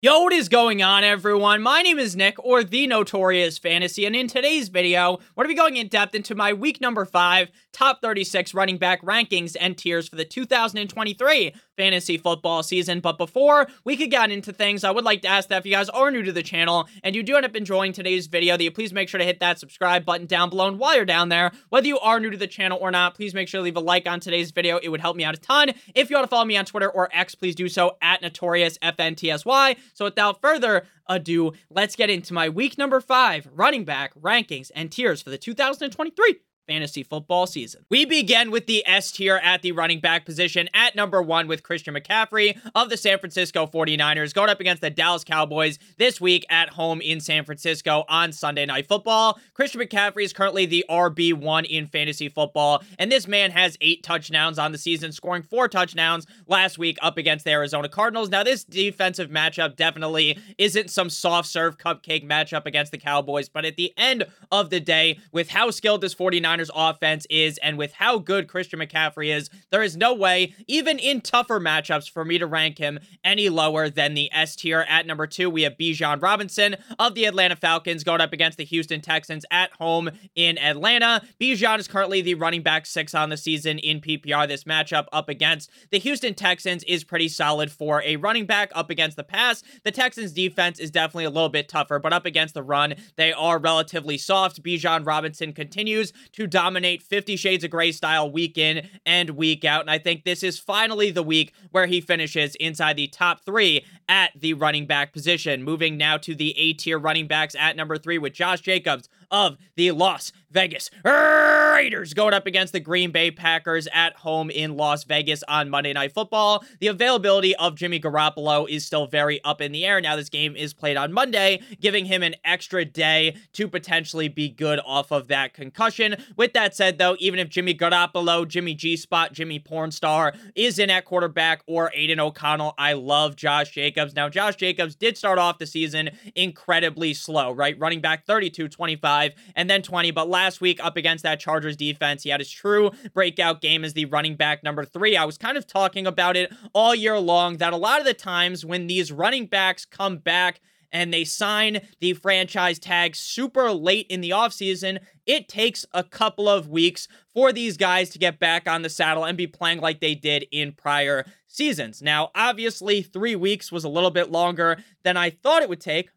Yo, what is going on, everyone? My name is Nick, or The Notorious Fantasy, and in today's video, we're going to be going in depth into my week number 5 top 36 running back rankings and tiers for the 2023 fantasy football season. But before we could get into things, I would like to ask that if you guys are new to the channel and you do end up enjoying today's video, that you please make sure to hit that subscribe button down below. And while you're down there, whether you are new to the channel or not, please make sure to leave a like on today's video. It would help me out a ton. If you want to follow me on Twitter or X, please do so at NotoriousFNTSY. So without further ado, let's get into my week number five running back rankings and tiers for the 2023 fantasy football season. We begin with the S tier at the running back position at number one with Christian McCaffrey of the San Francisco 49ers going up against the Dallas Cowboys this week at home in San Francisco on Sunday Night Football. Christian McCaffrey is currently the RB1 in fantasy football, and this man has eight touchdowns on the season, scoring four touchdowns last week up against the Arizona Cardinals. Now, this defensive matchup definitely isn't some soft serve cupcake matchup against the Cowboys, but at the end of the day, with how skilled this 49ers 49ers offense is, and with how good Christian McCaffrey is, there is no way, even in tougher matchups, for me to rank him any lower than the S tier. At number two, we have Bijan Robinson of the Atlanta Falcons going up against the Houston Texans at home in Atlanta. Bijan is currently the running back six on the season in PPR. This matchup up against the Houston Texans is pretty solid for a running back up against the pass. The Texans defense is definitely a little bit tougher, but up against the run, they are relatively soft. Bijan Robinson continues to dominate 50 Shades of Grey style week in and week out. And I think this is finally the week where he finishes inside the top three at the running back position. Moving now to the A tier running backs at number three with Josh Jacobs of the Las Vegas Raiders going up against the Green Bay Packers at home in Las Vegas on Monday Night Football. The availability of Jimmy Garoppolo is still very up in the air. Now, this game is played on Monday, giving him an extra day to potentially be good off of that concussion. With that said, though, even if Jimmy Garoppolo, Jimmy G Spot, Jimmy Pornstar is in at quarterback or Aidan O'Connell, I love Josh Jacobs. Now, Josh Jacobs did start off the season incredibly slow, right? Running back 32 25 and then 20, but last week up against that Chargers defense. He had his true breakout game as the running back number three. I was kind of talking about it all year long that a lot of the times when these running backs come back and they sign the franchise tag super late in the offseason, it takes a couple of weeks for these guys to get back on the saddle and be playing like they did in prior seasons. Now, obviously, three weeks was a little bit longer than I thought it would take,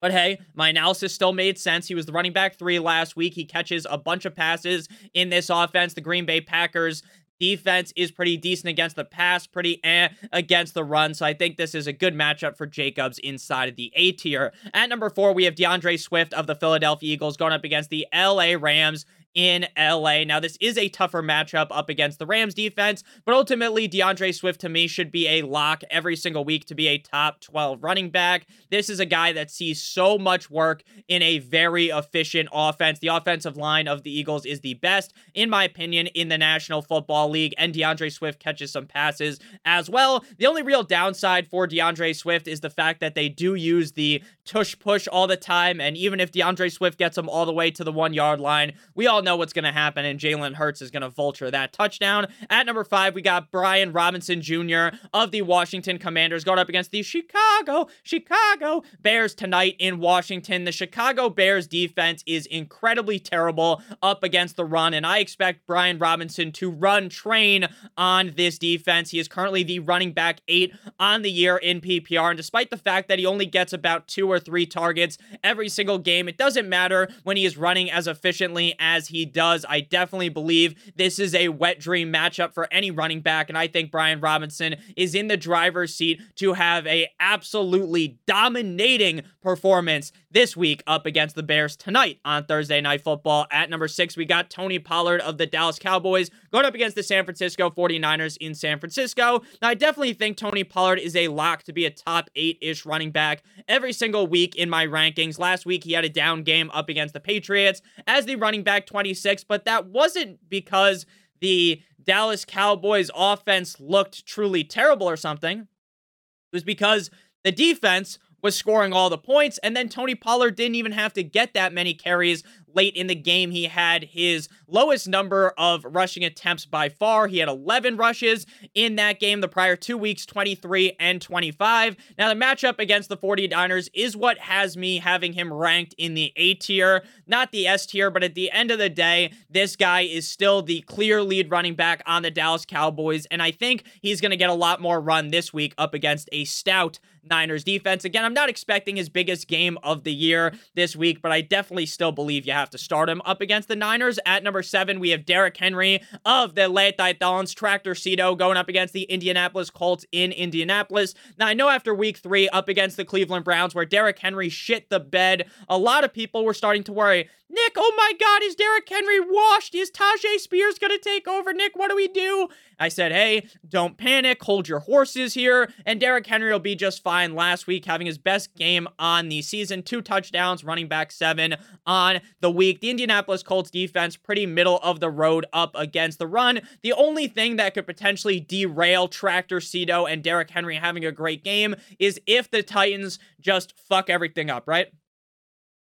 but hey, my analysis still made sense. He was the running back three last week. He catches a bunch of passes in this offense. The Green Bay Packers defense is pretty decent against the pass, pretty eh against the run. So I think this is a good matchup for Jacobs inside of the A tier. At number four, we have DeAndre Swift of the Philadelphia Eagles going up against the LA Rams in LA. Now, this is a tougher matchup up against the Rams defense, but ultimately, DeAndre Swift to me should be a lock every single week to be a top 12 running back. This is a guy that sees so much work in a very efficient offense. The offensive line of the Eagles is the best, in my opinion, in the National Football League, and DeAndre Swift catches some passes as well. The only real downside for DeAndre Swift is the fact that they do use the tush push all the time, and even if DeAndre Swift gets them all the way to the one yard line, we all know know what's going to happen, and Jalen Hurts is going to vulture that touchdown. At number five, we got Brian Robinson Jr. of the Washington Commanders going up against the Chicago, Chicago Bears tonight in Washington. The Chicago Bears defense is incredibly terrible up against the run, and I expect Brian Robinson to run train on this defense. He is currently the running back eight on the year in PPR, and despite the fact that he only gets about two or three targets every single game, it doesn't matter when he is running as efficiently as he does. I definitely believe this is a wet dream matchup for any running back, and I think Brian Robinson is in the driver's seat to have a absolutely dominating performance this week up against the Bears tonight on Thursday Night Football. At number six, we got Tony Pollard of the Dallas Cowboys going up against the San Francisco 49ers in San Francisco. Now, I definitely think Tony Pollard is a lock to be a top eight ish running back every single week in my rankings. Last week, he had a down game up against the Patriots as the running back 26, but that wasn't because the Dallas Cowboys offense looked truly terrible or something. It was because the defense was scoring all the points, and then Tony Pollard didn't even have to get that many carries late in the game. He had his lowest number of rushing attempts by far. He had 11 rushes in that game the prior two weeks, 23 and 25. Now, the matchup against the 49ers is what has me having him ranked in the A tier, not the S tier, but at the end of the day, this guy is still the clear lead running back on the Dallas Cowboys, and I think he's going to get a lot more run this week up against a stout Niners defense. Again, I'm not expecting his biggest game of the year this week, but I definitely still believe you have to start him up against the Niners. At number seven, we have Derrick Henry of the Atlanta Titans, Tractor Cito going up against the Indianapolis Colts in Indianapolis. Now, I know after week three up against the Cleveland Browns, where Derrick Henry shit the bed, a lot of people were starting to worry. Nick, oh my God, is Derrick Henry washed? Is Tyjae Spears going to take over? Nick, what do we do? I said, hey, don't panic, hold your horses here, and Derrick Henry will be just fine last week, having his best game on the season. Two touchdowns, running back seven on the week. The Indianapolis Colts defense, pretty middle of the road up against the run. The only thing that could potentially derail Tractor Cito and Derrick Henry having a great game is if the Titans just fuck everything up, right?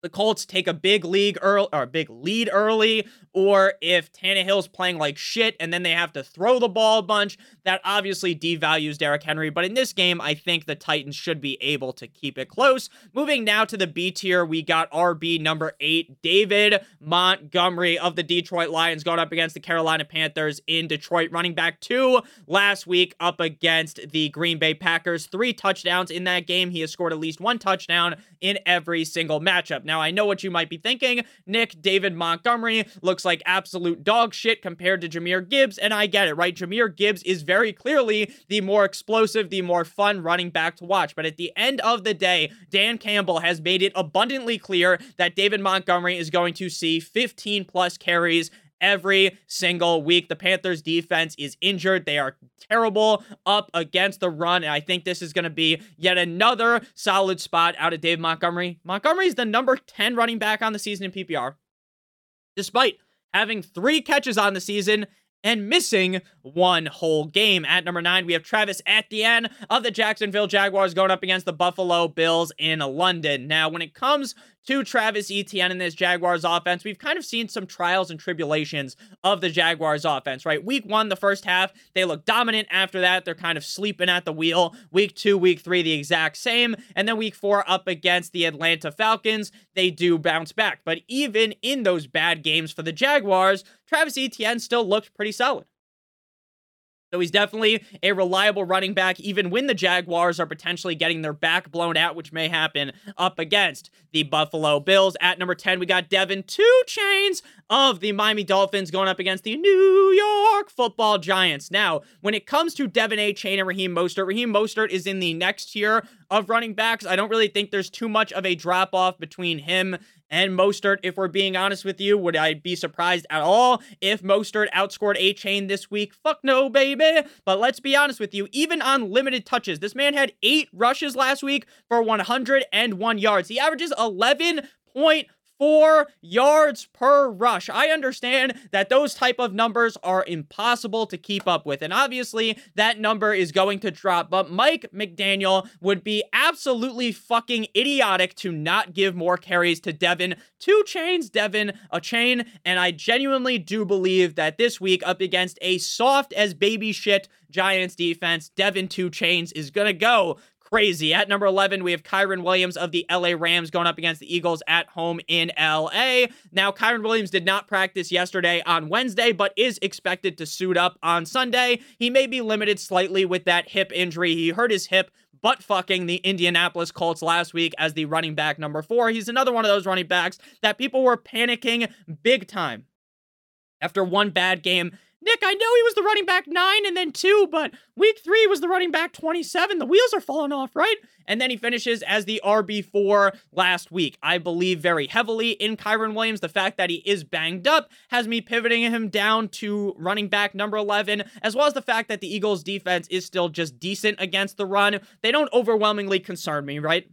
The Colts take a big league early or big lead early, or if Tannehill's playing like shit and then they have to throw the ball a bunch, that obviously devalues Derrick Henry. But in this game, I think the Titans should be able to keep it close. Moving now to the B tier, we got RB number eight, David Montgomery of the Detroit Lions going up against the Carolina Panthers in Detroit, running back two last week up against the Green Bay Packers. Three touchdowns in that game. He has scored at least one touchdown in every single matchup. Now, I know what you might be thinking. Nick, David Montgomery looks like absolute dog shit compared to Jahmyr Gibbs, and I get it, right? Jahmyr Gibbs is very clearly the more explosive, the more fun running back to watch. But at the end of the day, Dan Campbell has made it abundantly clear that David Montgomery is going to see 15 plus carries every single week. The Panthers defense is injured. They are terrible up against the run. And I think this is going to be yet another solid spot out of Dave Montgomery. Montgomery is the number 10 running back on the season in PPR. Despite having three catches on the season and missing one whole game. At number nine, we have Travis Etienne of the Jacksonville Jaguars going up against the Buffalo Bills in London. Now, when it comes to Travis Etienne in this Jaguars offense, we've kind of seen some trials and tribulations of the Jaguars offense, right? Week one, the first half, they look dominant. After that, they're kind of sleeping at the wheel. Week two, week three, the exact same. And then week four, up against the Atlanta Falcons, they do bounce back. But even in those bad games for the Jaguars, Travis Etienne still looked pretty solid. So he's definitely a reliable running back, even when the Jaguars are potentially getting their back blown out, which may happen up against the Buffalo Bills. At number 10, we got Devin Two Chains of the Miami Dolphins going up against the New York football Giants. Now, when it comes to Devin chain and Raheem Mostert, Raheem Mostert is in the next tier of running backs. I don't really think there's too much of a drop off between him and Mostert, if we're being honest with you. Would I be surprised at all if Mostert outscored Achane this week? Fuck no, baby. But let's be honest with you, even on limited touches, this man had eight rushes last week for 101 yards. He averages 11 point four yards per rush. I understand that those type of numbers are impossible to keep up with. And obviously that number is going to drop. But Mike McDaniel would be absolutely fucking idiotic to not give more carries to Devin. Two chains, Devin, a chain. And I genuinely do believe that this week up against a soft as baby shit Giants defense, Devin Two Chains is going to go crazy. At number 11, we have Kyren Williams of the LA Rams going up against the Eagles at home in LA. Now, Kyren Williams did not practice yesterday on Wednesday, but is expected to suit up on Sunday. He may be limited slightly with that hip injury. He hurt his hip butt fucking the Indianapolis Colts last week as the running back number four. He's another one of those running backs that people were panicking big time after one bad game Nick, I know he was the running back nine and then two, but week three was the running back 27. The wheels are falling off, right? And then he finishes as the RB4 last week. I believe very heavily in Kyren Williams. The fact that he is banged up has me pivoting him down to running back number 11, as well as the fact that the Eagles' defense is still just decent against the run. They don't overwhelmingly concern me, right?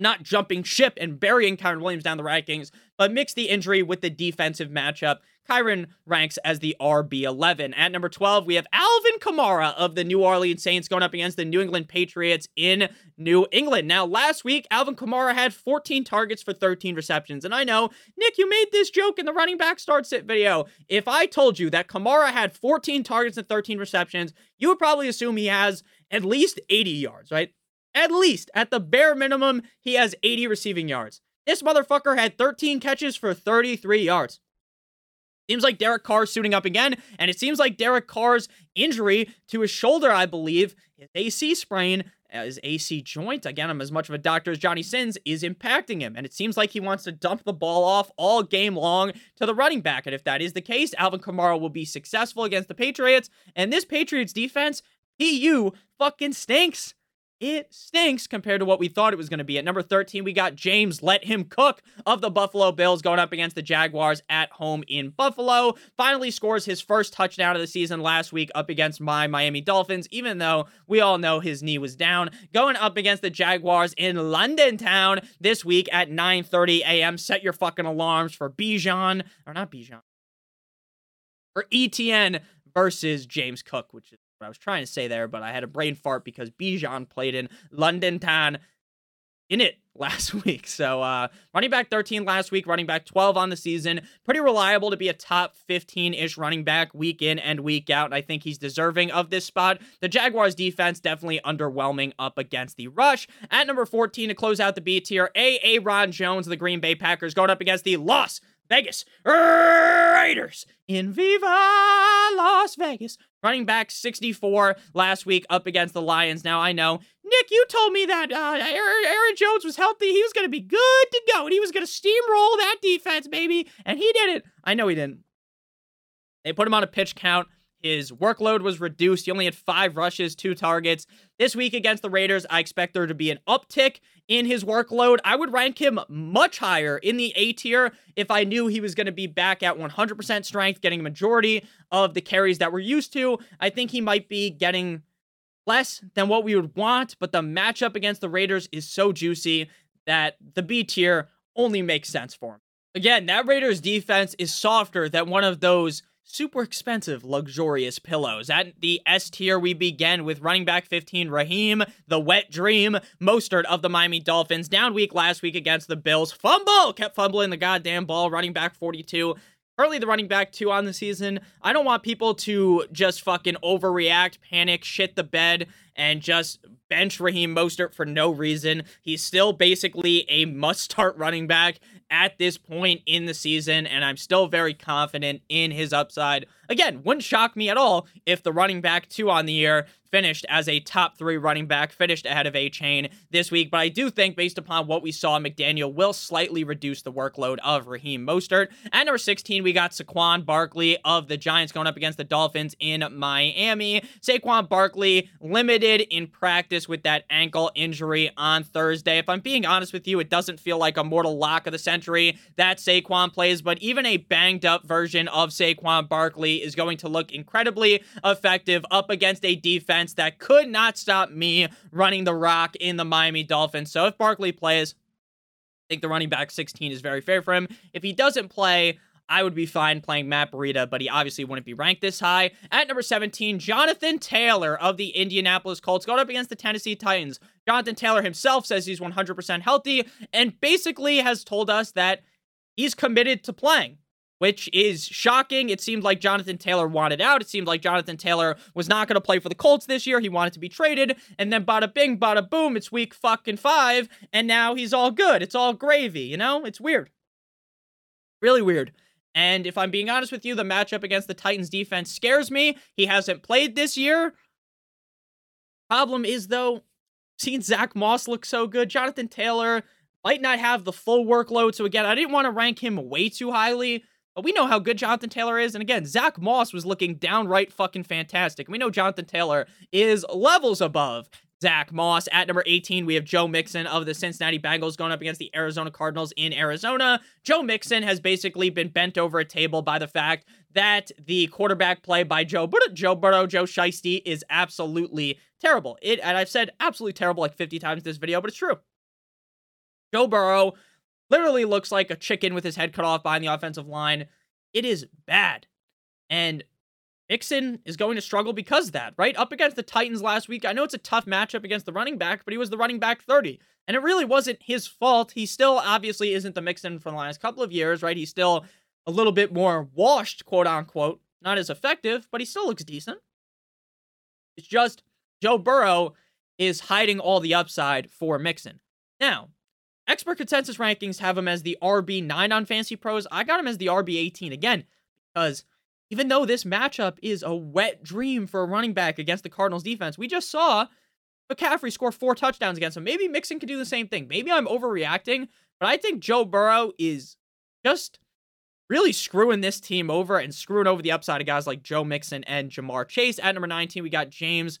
not jumping ship and burying Kyren Williams down the rankings but mix the injury with the defensive matchup. Kyren ranks as the RB11. At number 12, we have Alvin Kamara of the New Orleans Saints going up against the New England Patriots in New England. Now, last week, Alvin Kamara had 14 targets for 13 receptions. And I know, Nick, you made this joke in the running back start sit video. If I told you that Kamara had 14 targets and 13 receptions, you would probably assume he has at least 80 yards, right? At least, at the bare minimum, he has 80 receiving yards. This motherfucker had 13 catches for 33 yards. Seems like Derek Carr's suiting up again, and it seems like Derek Carr's injury to his shoulder, I believe, his AC sprain, uh, his AC joint, again, I'm as much of a doctor as Johnny Sins, is impacting him. And it seems like he wants to dump the ball off all game long to the running back. And if that is the case, Alvin Kamara will be successful against the Patriots. And this Patriots defense, PU, fucking stinks it stinks compared to what we thought it was going to be. At number 13, we got James Let Him Cook of the Buffalo Bills going up against the Jaguars at home in Buffalo. Finally scores his first touchdown of the season last week up against my Miami Dolphins, even though we all know his knee was down. Going up against the Jaguars in London town this week at 9:30 a.m. Set your fucking alarms for Bijan, or not Bijan, for Etienne versus James Cook, which is what I was trying to say there, but I had a brain fart because Bijan played in London Town in it last week. So uh, running back 13 last week, running back 12 on the season. Pretty reliable to be a top 15-ish running back week in and week out. And I think he's deserving of this spot. The Jaguars defense definitely underwhelming up against the rush. At number 14 to close out the B tier, A. Ron Jones, the Green Bay Packers going up against the Los Vegas Raiders in Viva Las Vegas. Running back 64 last week up against the Lions. Now I know, Nick, you told me that uh, Aaron Jones was healthy. He was going to be good to go, and he was going to steamroll that defense, baby. And he did it. I know he didn't. They put him on a pitch count. His workload was reduced. He only had five rushes, two targets. This week against the Raiders, I expect there to be an uptick in his workload. I would rank him much higher in the A tier if I knew he was going to be back at 100% strength, getting a majority of the carries that we're used to. I think he might be getting less than what we would want, but the matchup against the Raiders is so juicy that the B tier only makes sense for him. Again, that Raiders defense is softer than one of those super expensive, luxurious pillows. At the S tier, we begin with running back 15, Raheem, the wet dream, Mostert of the Miami Dolphins. Down week last week against the Bills. Fumble! Kept fumbling the goddamn ball. Running back 42. Currently, the running back two on the season. I don't want people to just fucking overreact, panic, shit the bed, and just bench Raheem Mostert for no reason. He's still basically a must start running back at this point in the season, and I'm still very confident in his upside. Again, wouldn't shock me at all if the running back two on the year finished as a top three running back, finished ahead of Achane this week. But I do think, based upon what we saw, McDaniel will slightly reduce the workload of Raheem Mostert. At number 16, we got Saquon Barkley of the Giants going up against the Dolphins in Miami. Saquon Barkley limited in practice with that ankle injury on Thursday. If I'm being honest with you, it doesn't feel like a mortal lock of the century that Saquon plays, but even a banged up version of Saquon Barkley is going to look incredibly effective up against a defense that could not stop me running the rock in the Miami Dolphins. So if Barkley plays, I think the running back 16 is very fair for him. If he doesn't play, I would be fine playing Matt Breida, but he obviously wouldn't be ranked this high. At number 17, Jonathan Taylor of the Indianapolis Colts going up against the Tennessee Titans. Jonathan Taylor himself says he's 100% healthy and basically has told us that he's committed to playing which is shocking. It seemed like Jonathan Taylor wanted out. It seemed like Jonathan Taylor was not going to play for the Colts this year. He wanted to be traded. And then bada bing, bada boom, it's week fucking five. And now he's all good. It's all gravy, you know? It's weird. Really weird. And if I'm being honest with you, the matchup against the Titans defense scares me. He hasn't played this year. Problem is, though, seeing Zach Moss look so good, Jonathan Taylor might not have the full workload. So again, I didn't want to rank him way too highly we know how good Jonathan Taylor is. And again, Zach Moss was looking downright fucking fantastic. We know Jonathan Taylor is levels above Zach Moss. At number 18, we have Joe Mixon of the Cincinnati Bengals going up against the Arizona Cardinals in Arizona. Joe Mixon has basically been bent over a table by the fact that the quarterback play by Joe Burrow, Joe Burrow, Joe Shiesty is absolutely terrible. It, and I've said absolutely terrible like 50 times this video, but it's true. Joe Burrow literally looks like a chicken with his head cut off behind the offensive line. It is bad. And Mixon is going to struggle because that, right? Up against the Titans last week, I know it's a tough matchup against the running back, but he was the running back 30. And it really wasn't his fault. He still obviously isn't the Mixon from the last couple of years, right? He's still a little bit more washed, quote unquote. Not as effective, but he still looks decent. It's just Joe Burrow is hiding all the upside for Mixon. Now, expert consensus rankings have him as the RB9 on Fantasy Pros. I got him as the RB18 again because even though this matchup is a wet dream for a running back against the Cardinals defense, we just saw McCaffrey score four touchdowns against him. Maybe Mixon can do the same thing. Maybe I'm overreacting, but I think Joe Burrow is just really screwing this team over and screwing over the upside of guys like Joe Mixon and Ja'Marr Chase. At number 19, we got James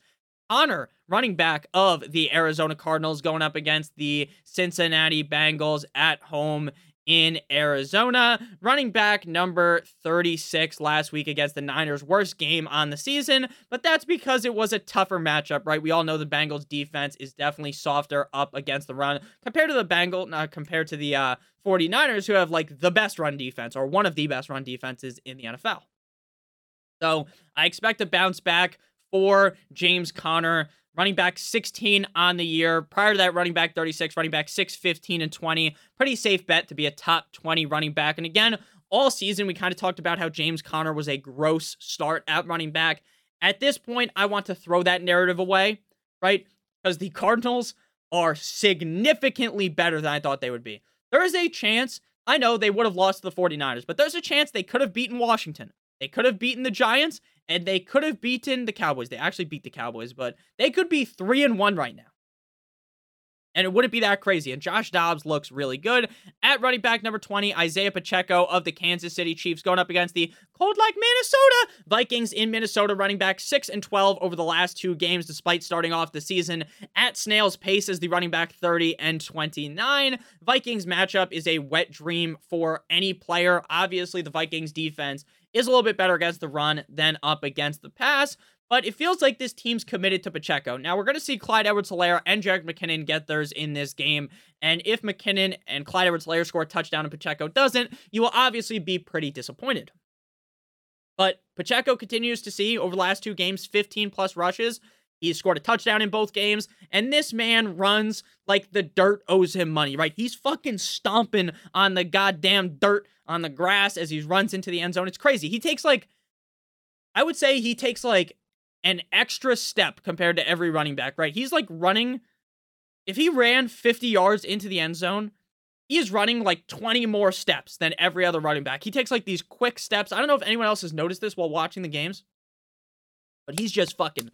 Conner, running back of the Arizona Cardinals, going up against the Cincinnati Bengals at home in Arizona. Running back number 36 last week against the Niners. Worst game on the season, but that's because it was a tougher matchup, right? We all know the Bengals defense is definitely softer up against the run compared to the Bengals, not compared to the uh, 49ers, who have like the best run defense or one of the best run defenses in the NFL. So I expect a bounce back for James Conner running back 16 on the year. Prior to that, running back 36, running back 6, 15, and 20. Pretty safe bet to be a top 20 running back. And again, all season, we kind of talked about how James Conner was a gross start at running back. At this point, I want to throw that narrative away, right? Because the Cardinals are significantly better than I thought they would be. There is a chance, I know they would have lost to the 49ers, but there's a chance they could have beaten Washington. They could have beaten the Giants, and they could have beaten the Cowboys. They actually beat the Cowboys, but they could be three and one right now. And it wouldn't be that crazy. And Josh Dobbs looks really good. At running back number 20, Isaiah Pacheco of the Kansas City Chiefs going up against the cold like Minnesota Vikings in Minnesota, running back 6 and 12 over the last two games, despite starting off the season at snail's pace as the running back 30 and 29. Vikings matchup is a wet dream for any player. Obviously, the Vikings defense is a little bit better against the run than up against the pass. But it feels like this team's committed to Pacheco. Now, we're going to see Clyde Edwards Helaire and Jerick McKinnon get theirs in this game. And if McKinnon and Clyde Edwards Helaire score a touchdown and Pacheco doesn't, you will obviously be pretty disappointed. But Pacheco continues to see over the last two games 15 plus rushes. He's scored a touchdown in both games, and this man runs like the dirt owes him money, right? He's fucking stomping on the goddamn dirt on the grass as he runs into the end zone. It's crazy. He takes like, I would say he takes like an extra step compared to every running back, right? He's like running, if he ran 50 yards into the end zone, he is running like 20 more steps than every other running back. He takes like these quick steps. I don't know if anyone else has noticed this while watching the games, but he's just fucking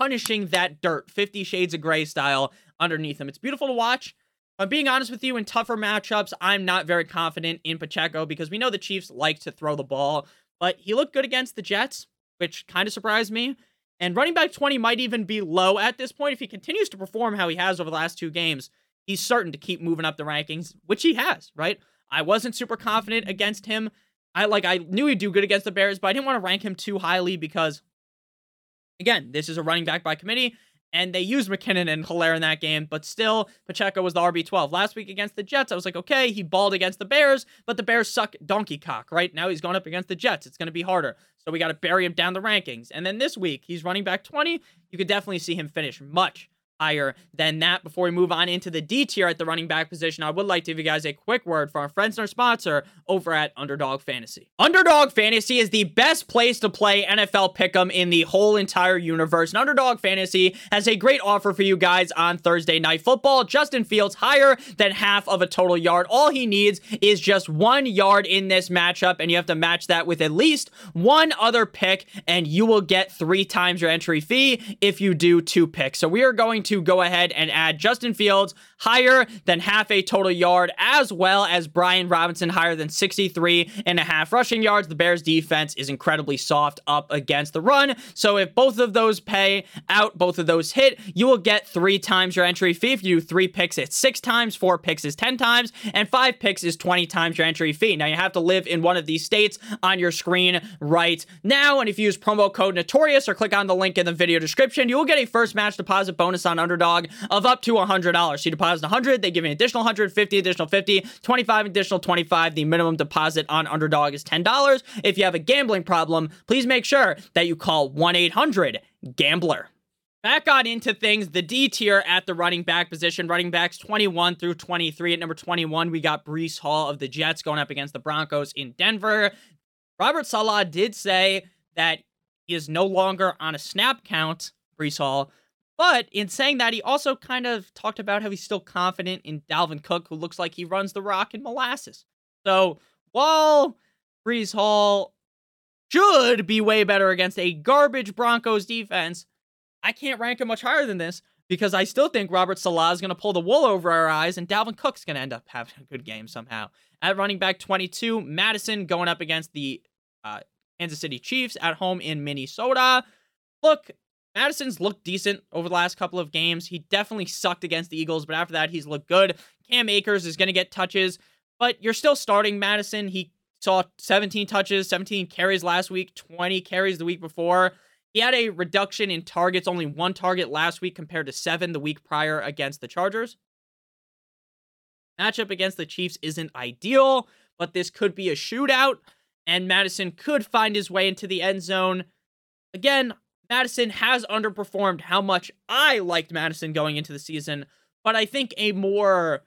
punishing that dirt, 50 Shades of Grey style underneath him. It's beautiful to watch. I'm being honest with you, in tougher matchups, I'm not very confident in Pacheco because we know the Chiefs like to throw the ball, but he looked good against the Jets, which kind of surprised me. And running back 20 might even be low at this point. If he continues to perform how he has over the last two games, he's certain to keep moving up the rankings, which he has, right? I wasn't super confident against him. I like I knew he'd do good against the Bears, but I didn't want to rank him too highly because again, this is a running back by committee and they used McKinnon and Helaire in that game, but still, Pacheco was the RB12. Last week against the Jets, I was like, okay, he balled against the Bears, but the Bears suck donkey cock, right? Now he's going up against the Jets. It's going to be harder. So we got to bury him down the rankings. And then this week, he's running back 20. You could definitely see him finish much, higher than that. Before we move on into the D tier at the running back position, I would like to give you guys a quick word from our friends and our sponsor over at Underdog Fantasy. Underdog Fantasy is the best place to play NFL Pick'em in the whole entire universe. And Underdog Fantasy has a great offer for you guys on Thursday Night Football. Justin Fields higher than half of a total yard. All he needs is just one yard in this matchup, and you have to match that with at least one other pick, and you will get three times your entry fee if you do two picks. So we are going to to go ahead and add Justin Fields higher than half a total yard, as well as Brian Robinson higher than 63 and a half rushing yards. The Bears defense is incredibly soft up against the run. So if both of those pay out, both of those hit, you will get three times your entry fee. If you do three picks, it's six times, four picks is 10 times, and five picks is 20 times your entry fee. Now you have to live in one of these states on your screen right now. And if you use promo code Notorious or click on the link in the video description, you will get a first match deposit bonus on underdog of up to $100. So you deposit 100, they give you an additional 150, additional 50, 25, additional 25. The minimum deposit on underdog is $10. If you have a gambling problem, please make sure that you call 1 800 GAMBLER. Back on into things, the D tier at the running back position, running backs 21 through 23. At number 21, we got Breece Hall of the Jets going up against the Broncos in Denver. Robert Saleh did say that he is no longer on a snap count, Breece Hall. But in saying that, he also kind of talked about how he's still confident in Dalvin Cook, who looks like he runs the rock in molasses. So while Breece Hall should be way better against a garbage Broncos defense, I can't rank him much higher than this because I still think Robert Saleh is going to pull the wool over our eyes and Dalvin Cook's going to end up having a good game somehow. At running back 22, Mattison going up against the uh, Kansas City Chiefs at home in Minnesota. Look, Mattison's looked decent over the last couple of games. He definitely sucked against the Eagles, but after that, he's looked good. Cam Akers is going to get touches, but you're still starting Mattison. He saw 17 touches, 17 carries last week, 20 carries the week before. He had a reduction in targets, only one target last week compared to seven the week prior against the Chargers. Matchup against the Chiefs isn't ideal, but this could be a shootout, and Mattison could find his way into the end zone. Again, Mattison has underperformed how much I liked Mattison going into the season, but I think a more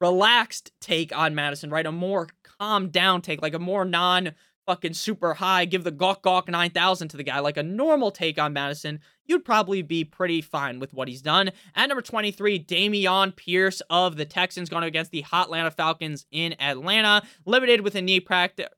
relaxed take on Mattison, right? A more calm down take, like a more non fucking super high, give the gawk gawk 9000 to the guy, like a normal take on Mattison, you'd probably be pretty fine with what he's done. At number 23, Dameon Pierce of the Texans going against the Hot Atlanta Falcons in Atlanta, limited with a knee practice.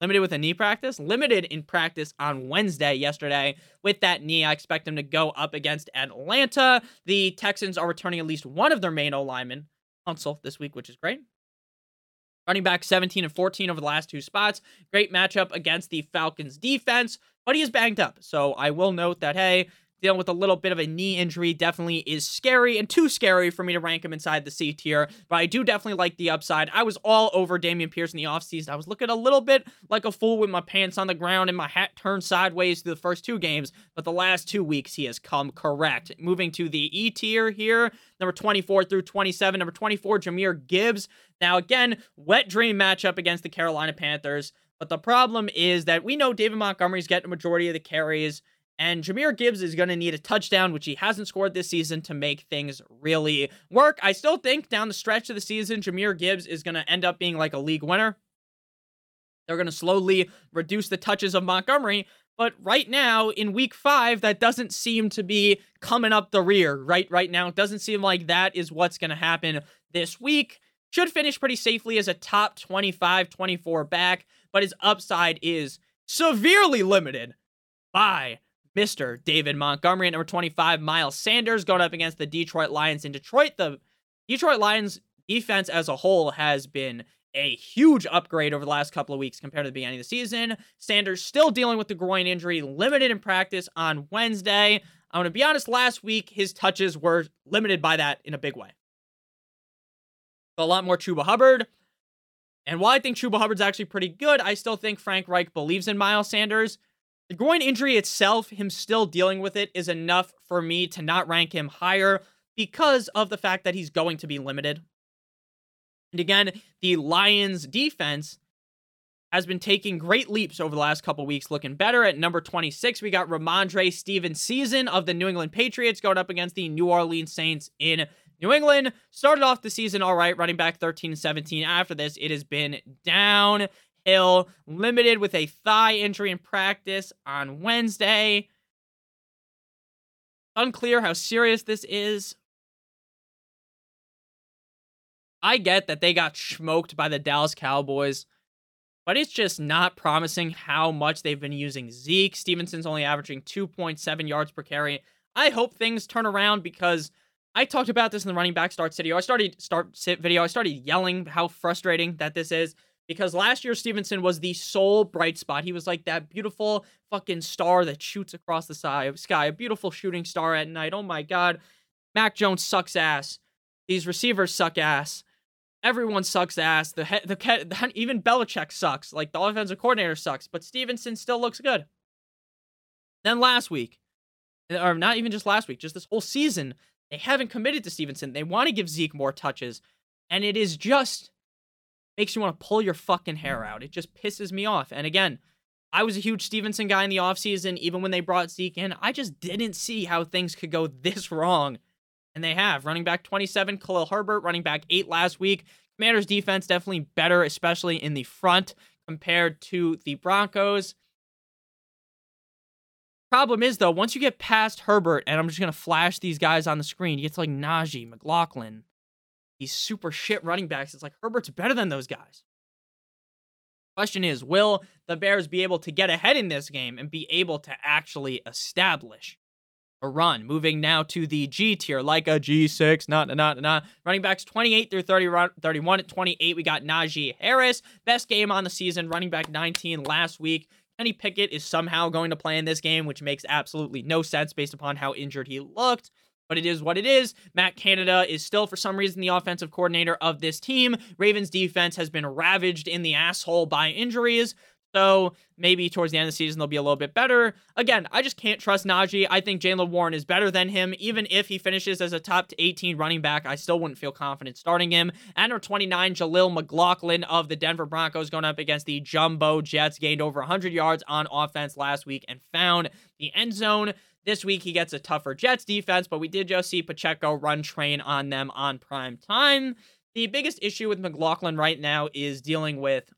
Limited with a knee practice? Limited in practice on Wednesday, yesterday. With that knee, I expect him to go up against Atlanta. The Texans are returning at least one of their main O linemen, Tunsil, this week, which is great. Running back 17 and 14 over the last two spots. Great matchup against the Falcons defense, but he is banged up. So I will note that, hey, dealing with a little bit of a knee injury definitely is scary and too scary for me to rank him inside the C tier. But I do definitely like the upside. I was all over Dameon Pierce in the offseason. I was looking a little bit like a fool with my pants on the ground and my hat turned sideways through the first two games. But the last two weeks, he has come correct. Moving to the E tier here, number 24 through 27. Number 24, Jahmyr Gibbs. Now, again, wet dream matchup against the Carolina Panthers. But the problem is that we know David Montgomery's getting a majority of the carries. And Jahmyr Gibbs is going to need a touchdown, which he hasn't scored this season, to make things really work. I still think down the stretch of the season, Jahmyr Gibbs is going to end up being like a league winner. They're going to slowly reduce the touches of Montgomery. But right now, in week five, that doesn't seem to be coming up the rear, right? Right now, it doesn't seem like that is what's going to happen this week. Should finish pretty safely as a top 25, 24 back, but his upside is severely limited by Mr. David Montgomery at number 25, Miles Sanders going up against the Detroit Lions in Detroit. The Detroit Lions defense as a whole has been a huge upgrade over the last couple of weeks compared to the beginning of the season. Sanders still dealing with the groin injury, limited in practice on Wednesday. I'm going to be honest, last week his touches were limited by that in a big way. A lot more Chuba Hubbard. And while I think Chuba Hubbard's actually pretty good, I still think Frank Reich believes in Miles Sanders. The groin injury itself, him still dealing with it, is enough for me to not rank him higher because of the fact that he's going to be limited. And again, the Lions defense has been taking great leaps over the last couple weeks, looking better. At number 26, we got Rhamondre Stevenson of the New England Patriots going up against the New Orleans Saints in New England. Started off the season all right, running back 13 17. After this, it has been down Hill, limited with a thigh injury in practice on Wednesday. Unclear how serious this is. I get that they got smoked by the Dallas Cowboys, but it's just not promising how much they've been using Zeke. Stevenson's only averaging 2.7 yards per carry. I hope things turn around because I talked about this in the running back start video. I started start sit video. I started yelling how frustrating that this is because last year Stevenson was the sole bright spot. He was like that beautiful fucking star that shoots across the sky, a beautiful shooting star at night. Oh my god, Mac Jones sucks ass. These receivers suck ass. Everyone sucks ass. The he- the, the even Belichick sucks. Like the offensive coordinator sucks, but Stevenson still looks good. Then last week, eh, or not even just last week, just this whole season, They haven't committed to Stevenson. They want to give Zeke more touches. And it is just makes you want to pull your fucking hair out. It just pisses me off. And again, I was a huge Stevenson guy in the offseason, even when they brought Zeke in. I just didn't see how things could go this wrong. And they have. Running back 27, Khalil Herbert, running back 8 last week. Commanders defense definitely better, especially in the front compared to the Broncos. Problem is, though, once you get past Herbert, and I'm just going to flash these guys on the screen, you get to like Najee, McLaughlin, these super shit running backs. It's like Herbert's better than those guys. Question is, will the Bears be able to get ahead in this game and be able to actually establish a run? Moving now to the G tier, like a G6, not, not, not. Running backs 28 through 30, 31 at 28, we got Najee Harris. Best game on the season, running back 19 last week. Kenny Pickett is somehow going to play in this game, which makes absolutely no sense based upon how injured he looked but it is what it is. Matt Canada is still, for some reason, the offensive coordinator of this team. Ravens defense has been ravaged in the asshole by injuries. So maybe towards the end of the season, they'll be a little bit better. Again, I just can't trust Najee. I think Jaylen Warren is better than him. Even if he finishes as a top 18 running back, I still wouldn't feel confident starting him. And our 29, Jaleel McLaughlin of the Denver Broncos going up against the Jumbo Jets, gained over 100 yards on offense last week and found the end zone. This week he gets a tougher Jets defense, but we did just see Pacheco run train on them on prime time. The biggest issue with McLaughlin right now is dealing with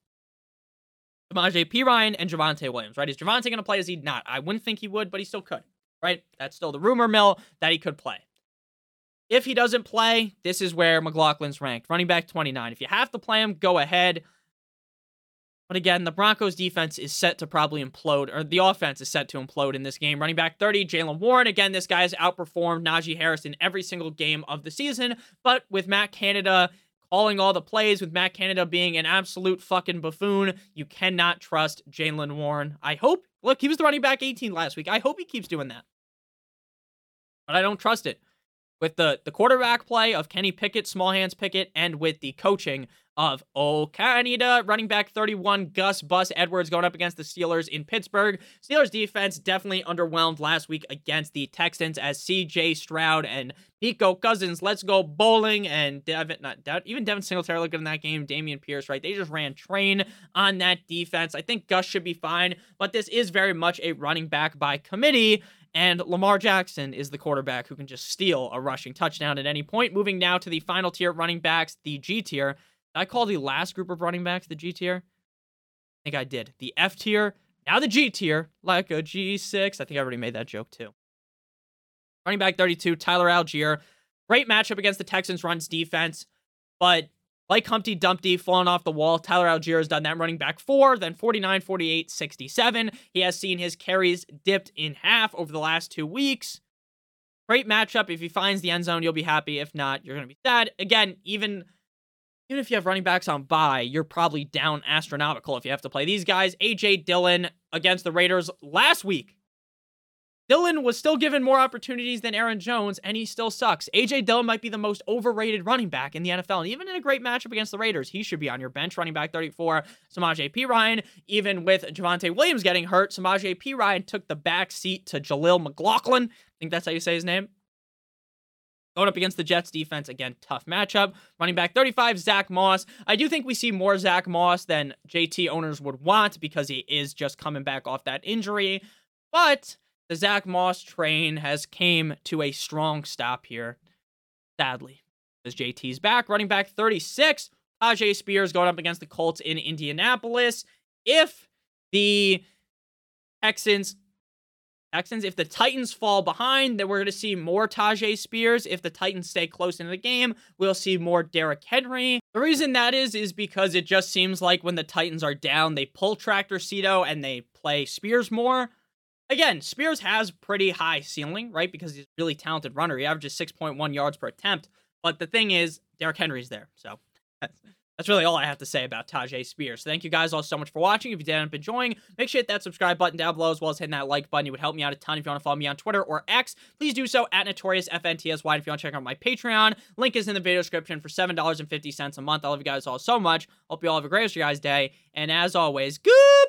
Samaje Perine and Javonte Williams, right? Is Javonte going to play? Is he not? I wouldn't think he would, but he still could, right? That's still the rumor mill that he could play. If he doesn't play, this is where McLaughlin's ranked. Running back 29. If you have to play him, go ahead. But again, the Broncos defense is set to probably implode, or the offense is set to implode in this game. Running back 30, Jaylen Warren. Again, this guy has outperformed Najee Harris in every single game of the season. But with Matt Canada calling all the plays, with Matt Canada being an absolute fucking buffoon, you cannot trust Jaylen Warren. I hope, look, he was the running back 18 last week. I hope he keeps doing that. But I don't trust it with the the quarterback play of Kenny Pickett, small hands Pickett, and with the coaching of Oh Canada, running back 31, Gus Bus Edwards going up against the Steelers in Pittsburgh. Steelers defense definitely underwhelmed last week against the Texans as CJ Stroud and Nico Collins, let's go bowling, and Devin, not even Devin Singletary looked good in that game. Dameon Pierce, right? They just ran train on that defense. I think Gus should be fine, but this is very much a running back by committee. And Lamar Jackson is the quarterback who can just steal a rushing touchdown at any point. Moving now to the final tier running backs, the G tier. I call the last group of running backs the G tier? I think I did. The F tier, now the G tier, like a G6. I think I already made that joke too. Running back 32, Tyler Allgeier. Great matchup against the Texans' runs defense, but like Humpty Dumpty falling off the wall, Tyler Allgeier has done that running back four, then 49, 48, 67. He has seen his carries dipped in half over the last two weeks. Great matchup. If he finds the end zone, you'll be happy. If not, you're going to be sad. Again, even even if you have running backs on bye, you're probably down astronomical if you have to play these guys. AJ Dillon against the Raiders last week Dillon was still given more opportunities than Aaron Jones, and he still sucks. AJ Dillon might be the most overrated running back in the NFL, and even in a great matchup against the Raiders, he should be on your bench. Running back 34, Samaje Perine. Even with Javonte Williams getting hurt, Samaje Perine took the back seat to Jaleel McLaughlin. I think that's how you say his name. Going up against the Jets defense, again, tough matchup. Running back 35, Zach Moss. I do think we see more Zach Moss than JT owners would want because he is just coming back off that injury. But the Zach Moss train has came to a strong stop here, sadly. As JT's back, running back 36, Tyjae Spears going up against the Colts in Indianapolis. If the Texans Texans. If the Titans fall behind, then we're going to see more Tyjae Spears. If the Titans stay close in the game, we'll see more Derrick Henry. The reason that is, is because it just seems like when the Titans are down, they pull Tractor Cito and they play Spears more. Again, Spears has pretty high ceiling, right? Because he's a really talented runner. He averages 6.1 yards per attempt. But the thing is, Derrick Henry's there. So that's, really all I have to say about Tyjae Spears. Thank you guys all so much for watching. If you did end up enjoying, make sure you hit that subscribe button down below as well as hitting that like button. It would help me out a ton. If you want to follow me on Twitter or X, please do so at NotoriousFNTSY. If you want to check out my Patreon, link is in the video description for $7.50 a month. I love you guys all so much. Hope you all have a great rest of your guys' day. And as always, good